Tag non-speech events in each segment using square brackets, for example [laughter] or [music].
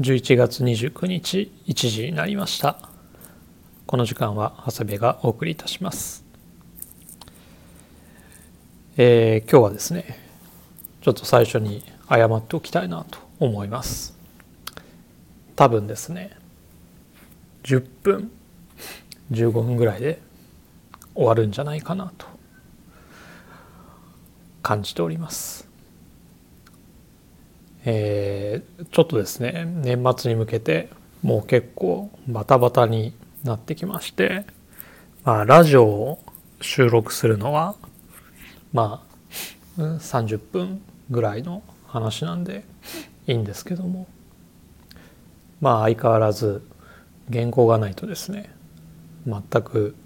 11月29日1時になりました。この時間は長谷部がお送りいたします。えー、今日はですねちょっと最初に謝っておきたいなと思います。多分ですね10分15分ぐらいで終わるんじゃないかなと感じております。えー、ちょっとですね年末に向けてもう結構バタバタになってきまして、まあ、ラジオを収録するのはまあ30分ぐらいの話なんでいいんですけどもまあ相変わらず原稿がないとですね全く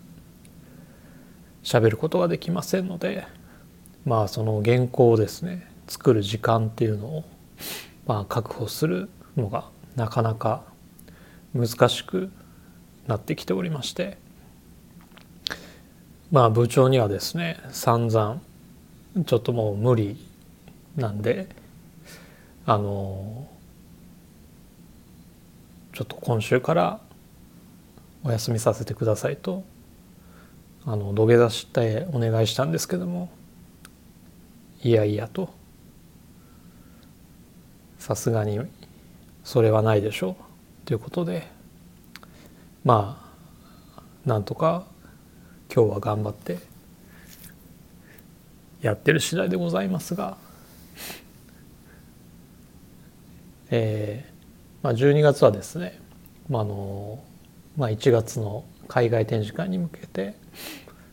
喋ることができませんのでまあその原稿をですね作る時間っていうのをまあ確保するのがなかなか難しくなってきておりましてまあ部長にはですね散々ちょっともう無理なんであのちょっと今週からお休みさせてくださいとあの土下座してお願いしたんですけどもいやいやと。さすがにそれはないでしょ？うということでまあなんとか今日は頑張ってやってる次第でございますが、えーまあ、12月はですね、まあのまあ、1月の海外展示会に向けて、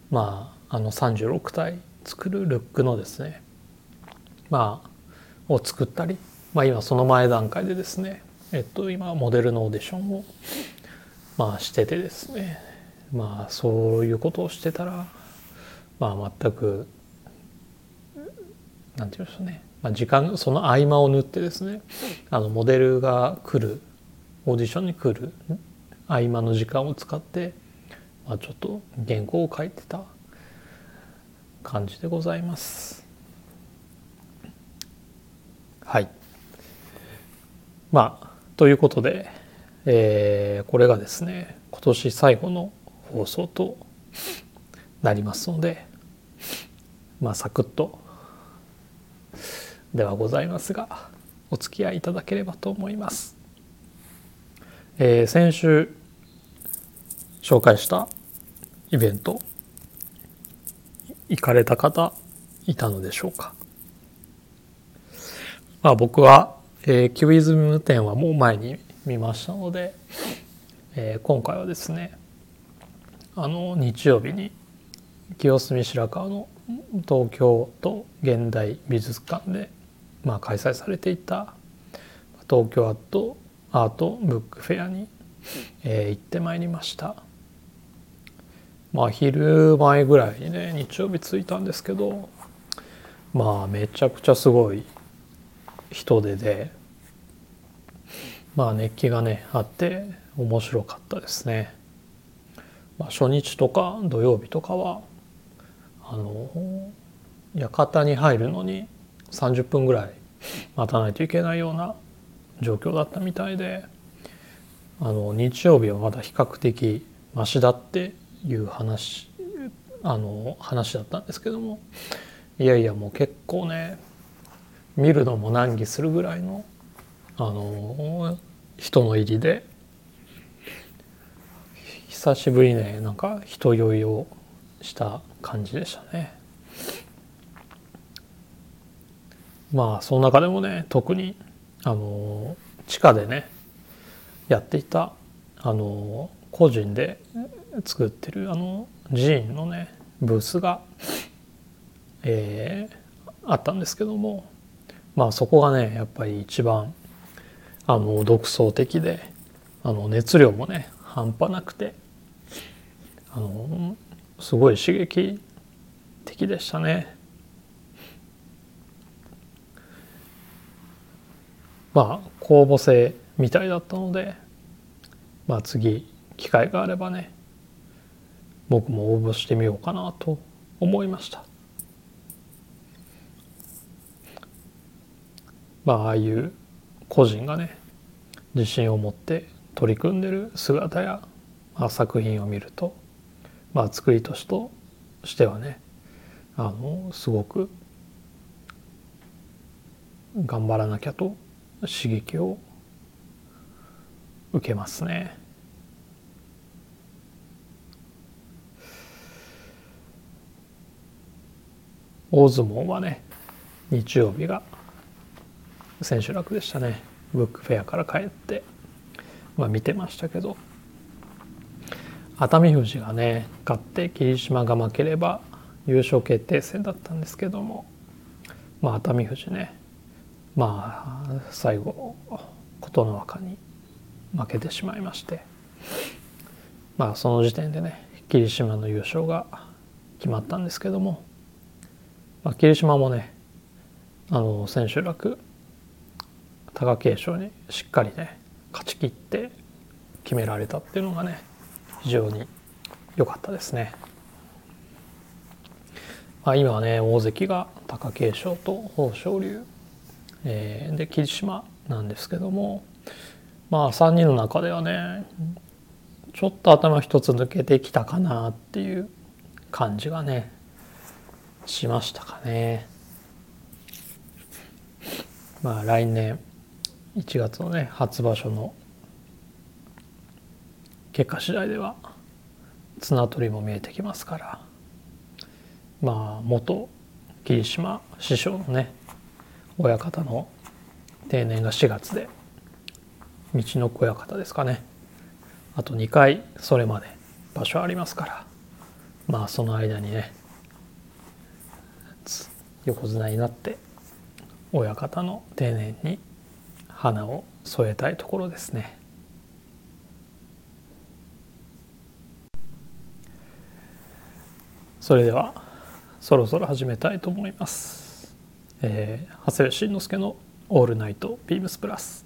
まあ、あの36体作るルックのですねまあを作ったりまあ、今その前段階でですね、えっと、今モデルのオーディションを、まあ、しててですねまあそういうことをしてたら、まあ、全くなんて言うんでしょうね、まあ、時間その合間を縫ってですねあのモデルが来るオーディションに来る合間の時間を使って、まあ、ちょっと原稿を書いてた感じでございます。はい。まあということで、えー、これがですね今年最後の放送となりますのでまあサクッとではございますがお付き合いいただければと思います。えー、先週紹介したイベント行かれた方いたのでしょうか。まあ僕はえー、キュビズム展はもう前に見ましたので、えー、今回はですねあの日曜日に清澄白河の東京都現代美術館で、まあ、開催されていた東京アートアートブックフェアに、えー、行ってまいりました。まあ昼前ぐらいにね日曜日着いたんですけどまあめちゃくちゃすごい人手でまあ熱気がねあって面白かったですね。まあ、初日とか土曜日とかはあの館に入るのに30分ぐらい待たないといけないような状況だったみたいであの日曜日はまだ比較的マシだっていう話あの話だったんですけどもいやいやもう結構ね見るのも難儀するぐらいのあの人の入りで久しぶりねなんか人酔いをした感じでしたね。まあその中でもね特にあの地下でねやっていたあの個人で作ってるあの寺院のねブースが、えー、あったんですけどもまあそこがねやっぱり一番あの独創的であの熱量もね半端なくてあのすごい刺激的でしたね。まあ公募制みたいだったのでまあ次機会があればね僕も応募してみようかなと思いました。まあああいう個人がね自信を持って取り組んでる姿や、まあ、作品を見ると、まあ、作りとしてはねあのすごく頑張らなきゃと刺激を受けますね。大相撲はね日曜日が千秋楽でしたね。ブックフェアから帰って、まあ、見てましたけど。熱海富士がね勝って霧島が負ければ優勝決定戦だったんですけども、まあ、熱海富士ねまあ最後琴ノ若に負けてしまいまして。まあその時点でね霧島の優勝が決まったんですけども、まあ、霧島もねあの千秋楽貴景勝にしっかりね勝ち切って決められたっていうのがね非常に良かったですね。まあ、今はね大関が貴景勝と豊昇龍、えー、で霧島なんですけどもまあ3人の中ではねちょっと頭一つ抜けてきたかなっていう感じがねしましたかね。まあ来年1月のね初場所の結果次第では綱取りも見えてきますから。まあ元霧島師匠のね親方の定年が4月で道の親方ですかね。あと2回それまで場所ありますから。まあその間にね横綱になって親方の定年に花を添えたいところですね。それではそろそろ始めたいと思います。えー、長谷部慎之介の「オールナイトビームスプラス」。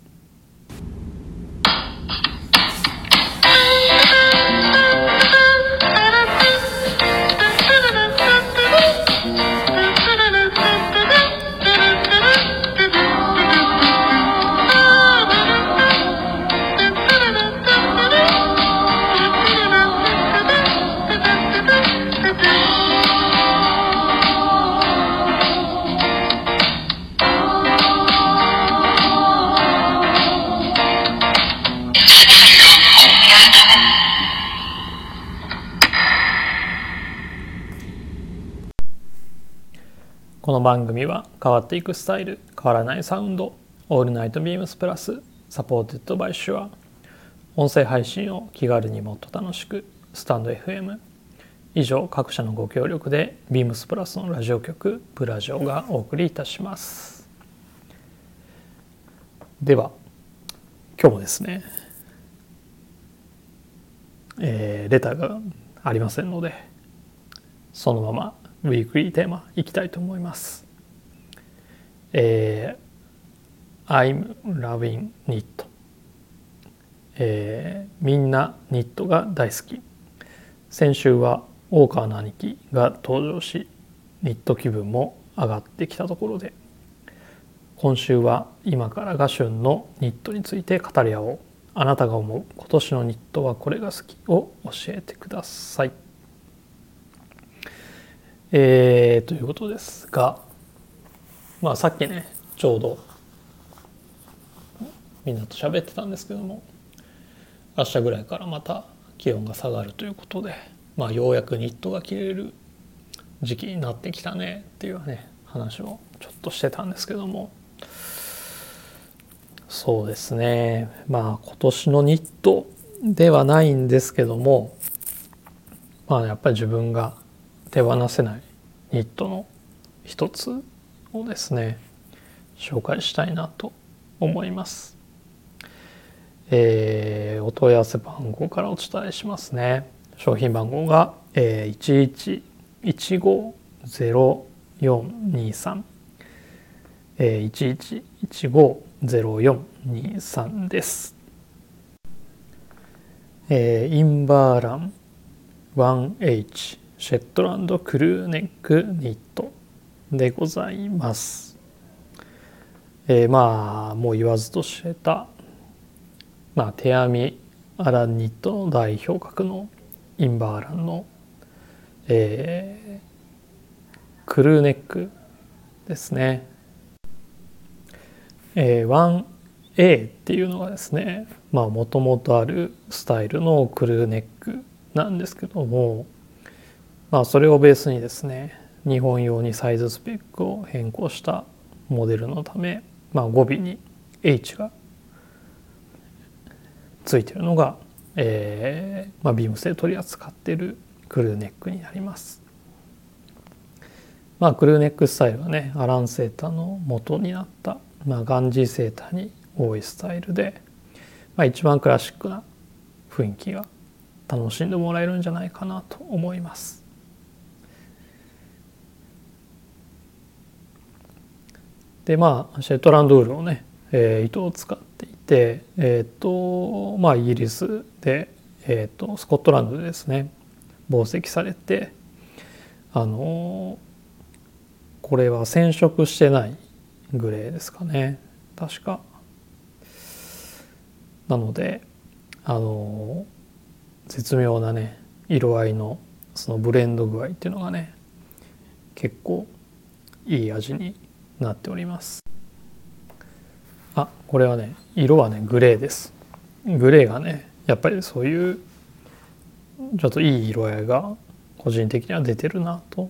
この番組は変わっていくスタイル変わらないサウンド All Night BEAMS+ supported by SHURE 音声配信を気軽にもっと楽しくスタンド FM 以上各社のご協力でビームスプラスのラジオ局プラジオがお送りいたします。では今日もですねえー、レターがありませんのでそのままウィークリーテーマいきたいと思います。えー、I'm loving knit、えー、みんなニットが大好き。先週は大川の兄貴が登場しニット気分も上がってきたところで。今週は今からが旬のニットについて語り合おう。あなたが思う今年のニットはこれが好きを教えてください。えー、ということですが、まあ、さっきねちょうどみんなと喋ってたんですけども明日ぐらいからまた気温が下がるということで、まあ、ようやくニットが着れる時期になってきたねっていうね話をちょっとしてたんですけども。そうですね。まあ今年のニットではないんですけどもまあやっぱり自分が手放せないニットの一つをですね紹介したいなと思います。えー、お問い合わせ番号からお伝えしますね。商品番号が、えー、11150423えー、11150423です。えー、インバーラン 1H シェットランドクルーネックニットでございます。えー、まあもう言わずとしてたまあ、手編みアランニットの代表格のインバーランの、えー、クルーネックですね。えー、1A っていうのがですねもともとあるスタイルのクルーネックなんですけどもまあそれをベースにですね日本用にサイズスペックを変更したモデルのため、まあ、語尾に H がついてるのが、えーまあ、ビームスで取り扱っているクルーネックになります。まあ、クルーネックスタイルはねアランセーターの元になった、まあ、ガンジーセーターに多いスタイルで、まあ、一番クラシックな雰囲気が楽しんでもらえるんじゃないかなと思います。でまあシェットランドウールをね、えー、糸を使っていてえっ、とまあイギリスで、えーと、スコットランドでですね紡績されてあのこれは染色してないグレーですかね確か。なのであの絶妙なね色合いのそのブレンド具合っていうのがね結構いい味になっております。あこれはね色はねグレーです。グレーがねやっぱりそういうちょっといい色合いが個人的には出てるなと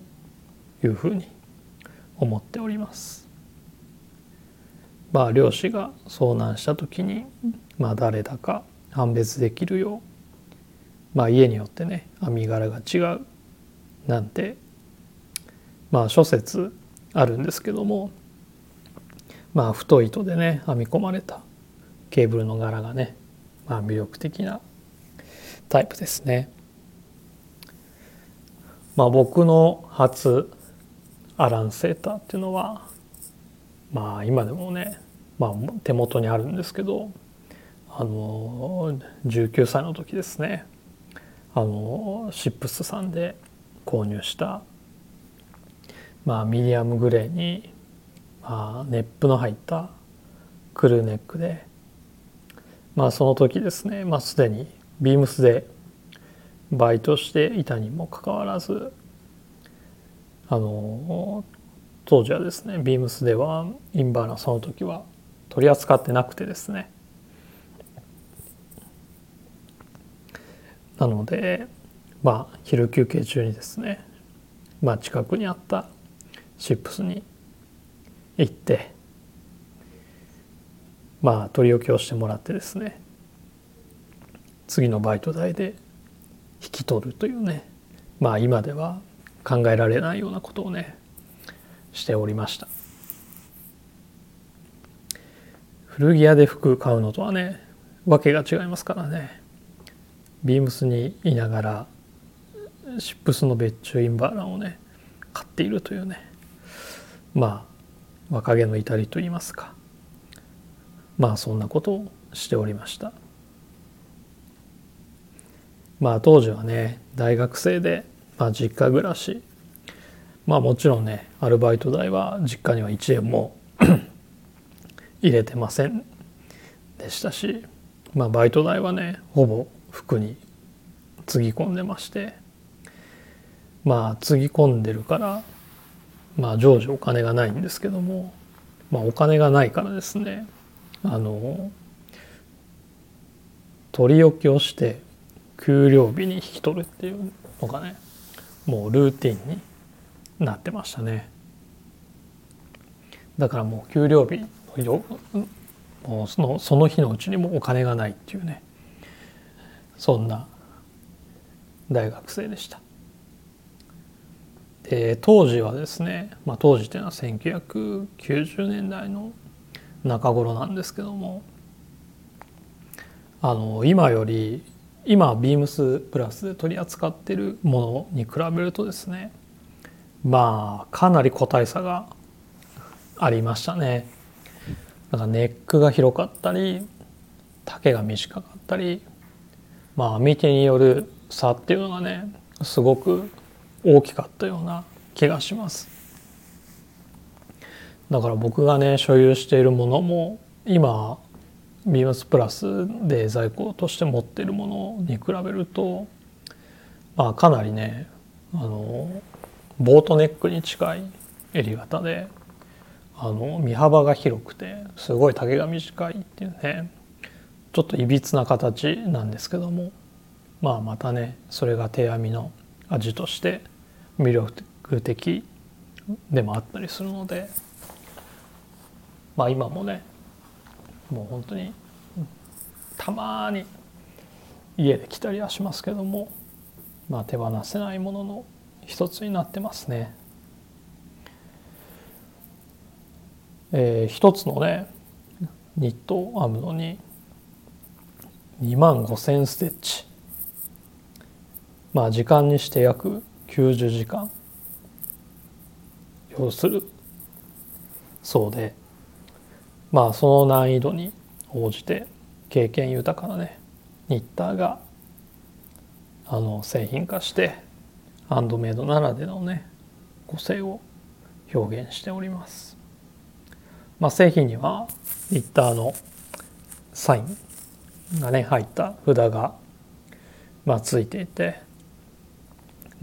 いうふうに思っております。まあ漁師が遭難した時にまあ誰だか判別できるようまあ家によってね編み柄が違うなんてまあ諸説あるんですけどもまあ太い糸でね編み込まれたケーブルの柄がね、まあ、魅力的なタイプですね。まあ僕の初アランセーターっていうのはまあ今でもね、まあ、手元にあるんですけどあの19歳の時ですねあのシップスさんで購入したまあ、ミディアムグレーに、あ、ネップの入ったクルーネックで、まあ、その時ですね、まあ、すでにビームスでバイトしていたにもかかわらずあの当時はですねビームスではインバーナその時は取り扱ってなくてですね。なのでまあ昼休憩中にですねまあ近くにあったシップスに行ってまあ取り置きをしてもらってですね次のバイト代で引き取るというねまあ今では考えられないようなことをねしておりました。古着屋で服買うのとはねわけが違いますからね。ビームスにいながらシップスの別注インバーランをね買っているというね。まあ若気の至りと言いますか。まあそんなことをしておりました。まあ当時はね大学生で、まあ、実家暮らし。まあもちろんねアルバイト代は実家には1円も [clears throat] 入れてませんでしたしまあバイト代はねほぼ服につぎ込んでまして。まあつぎ込んでるからまあ常時お金がないんですけども、まあ、お金がないからですねあの取り置きをして給料日に引き取るっていうのがねもうルーティンになってましたね。だからもう給料日のもうそのその日のうちにもお金がないっていうねそんな大学生でした。で当時はですね、まあ、当時というのは1990年代の中頃なんですけどもあの今より今ビームスプラスで取り扱っているものに比べるとですねまあかなり個体差がありましたね。なんかネックが広かったり丈が短かったりまあ編み手による差っていうのがねすごく大きかったような気がします。だから僕がね所有しているものも今ビームスプラスで在庫として持ってるものに比べると、まあ、かなりねあのボートネックに近い襟型であの身幅が広くてすごい丈が短いっていうねちょっといびつな形なんですけどもまあまたねそれが手編みの味として魅力的でもあったりするのでまあ今もねもう本当にたまに家で着たりはしますけどもまあ手放せないものの一つになってますね。えー、一つのねニットを編むのに2万5,000ステッチまあ時間にして約90時間要するそうでまあその難易度に応じて経験豊かなねニッターがあの製品化してハンドメイドならでのね個性を表現しております。まあ、製品にはニッターのサインがね入った札がまあついていて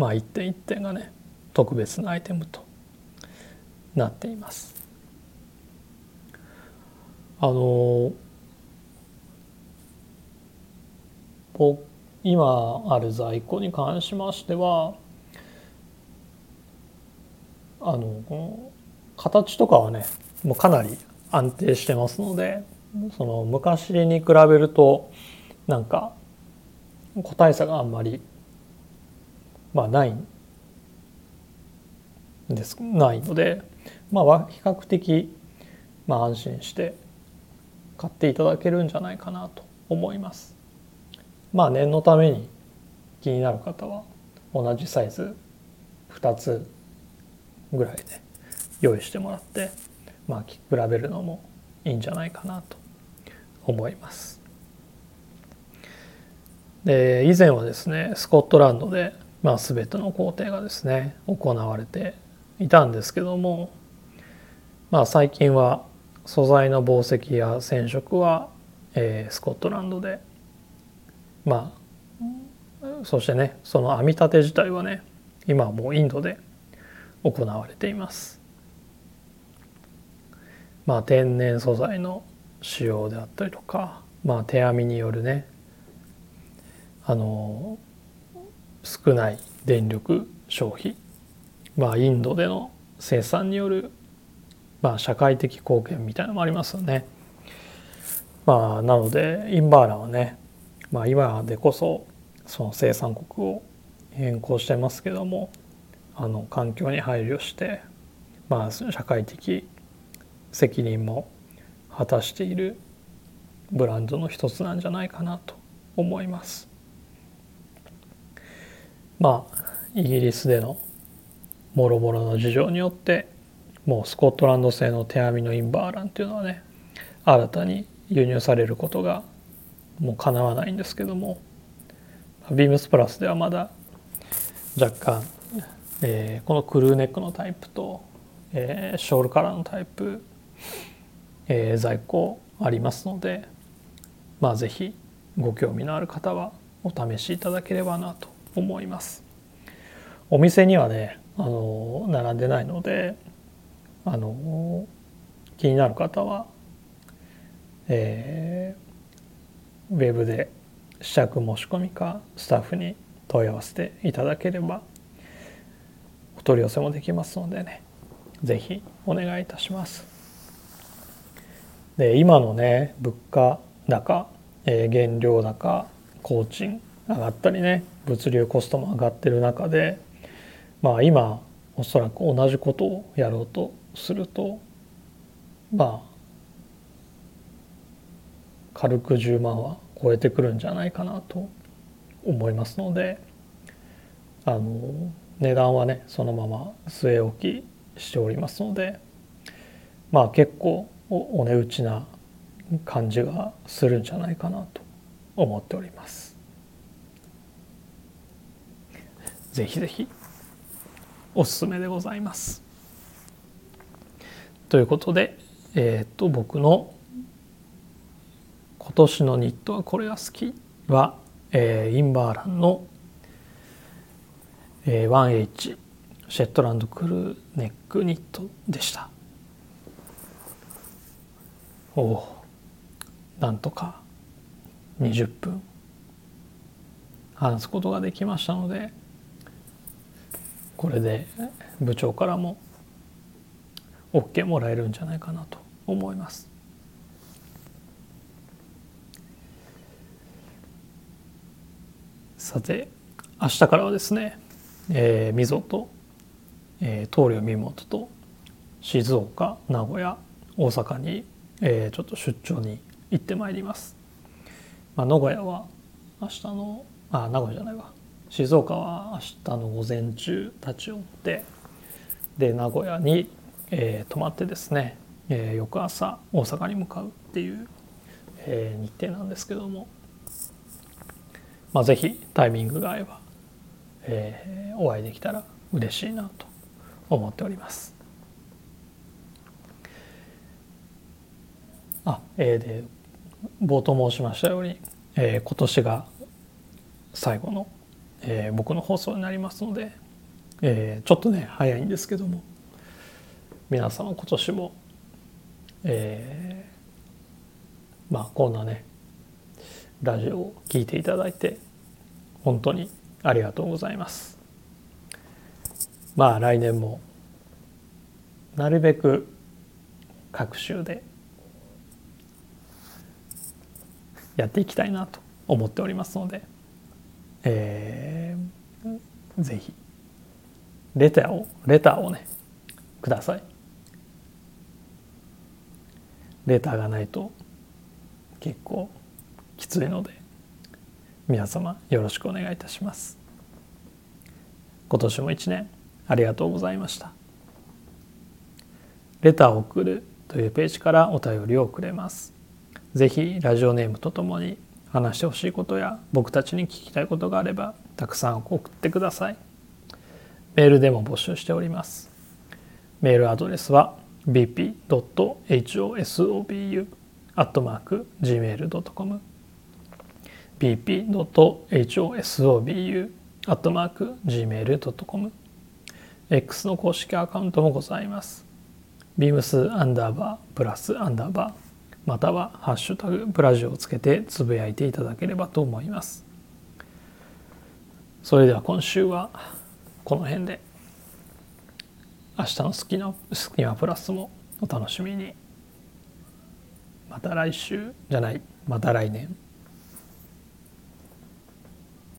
まあ一点一点がね特別なアイテムとなっています。あの今ある在庫に関しましてはあの形とかはねもうかなり安定してますのでその昔に比べるとなんか個体差があんまりまあないですないのでまあ比較的まあ安心して買っていただけるんじゃないかなと思います。まあ念のために気になる方は同じサイズ2つぐらいで用意してもらってまあ比べるのもいいんじゃないかなと思います。で以前はですねスコットランドで、まあ、全ての工程がですね行われていたんですけども、まあ、最近は素材の紡績や染色は、えー、スコットランドでまあそしてねその編み立て自体はね今はもうインドで行われています。まあ、天然素材の使用であったりとか、まあ、手編みによるねあの少ない電力消費、まあ、インドでの生産による、まあ、社会的貢献みたいなのもありますよね。まあ、なのでインバーラはね、まあ、今でこそその生産国を変更してますけどもあの環境に配慮して、まあ、社会的責任も果たしているブランドの一つなんじゃないかなと思います。まあイギリスでのもろもろの事情によってもうスコットランド製の手編みのインバーランっていうのはね新たに輸入されることがもうかなわないんですけどもビームスプラスではまだ若干、えー、このクルーネックのタイプと、えー、ショールカラーのタイプえー、在庫ありますのでまあ是非ご興味のある方はお試しいただければなと思います。お店にはねあの並んでないのであの気になる方は、えー、ウェブで試着申し込みかスタッフに問い合わせていただければお取り寄せもできますのでね是非お願いいたします。で今のね物価高、えー、原料高工賃上がったりね物流コストも上がってる中でまあ今おそらく同じことをやろうとするとまあ軽く10万は超えてくるんじゃないかなと思いますのであの値段はねそのまま据え置きしておりますのでまあ結構お値打ちな感じがするんじゃないかなと思っております。ぜひぜひおすすめでございます。ということで、えー、っと僕の今年のニットはこれが好きは、えー、インバーランの、えー、1H シェットランドクルーネックニットでしたおおなんとか20分話すことができましたのでこれで部長からも OK もらえるんじゃないかなと思います。さて明日からはですね、えー、溝と、えー、棟梁見本と静岡名古屋大阪に、えー、ちょっと出張に行ってまいります。まあ、名古屋は明日のあ名古屋じゃないわ静岡は明日の午前中立ち寄ってで名古屋に、えー、泊まってですね、えー、翌朝大阪に向かうっていう、えー、日程なんですけども、まあ、ぜひタイミングが合えば、えー、お会いできたら嬉しいなと思っております。あえー、で冒頭申しましたように、えー、今年が最後の、えー、僕の放送になりますので、えー、ちょっとね早いんですけども皆様今年も、えー、まあこんなねラジオを聴いていただいて本当にありがとうございます。まあ来年もなるべく各週でやっていきたいなと思っておりますので、えー、ぜひレターをレターをねください。レターがないと結構きついので皆様よろしくお願いいたします。今年も一年ありがとうございました。レターを送るというページからお便りをくれます。ぜひラジオネームとともに話してほしいことや僕たちに聞きたいことがあればたくさん送ってください。メールでも募集しております。メールアドレスは bp.hosobu.gmail.com bp.hosobu.gmail.com X の公式アカウントもございます。ビームスアンダーバープラスアンダーバーまたは「ハッシュタグブラジオ」をつけてつぶやいていただければと思います。それでは今週はこの辺で。明日の好きな「スキマプラス」もお楽しみに。また来週。じゃない。また来年。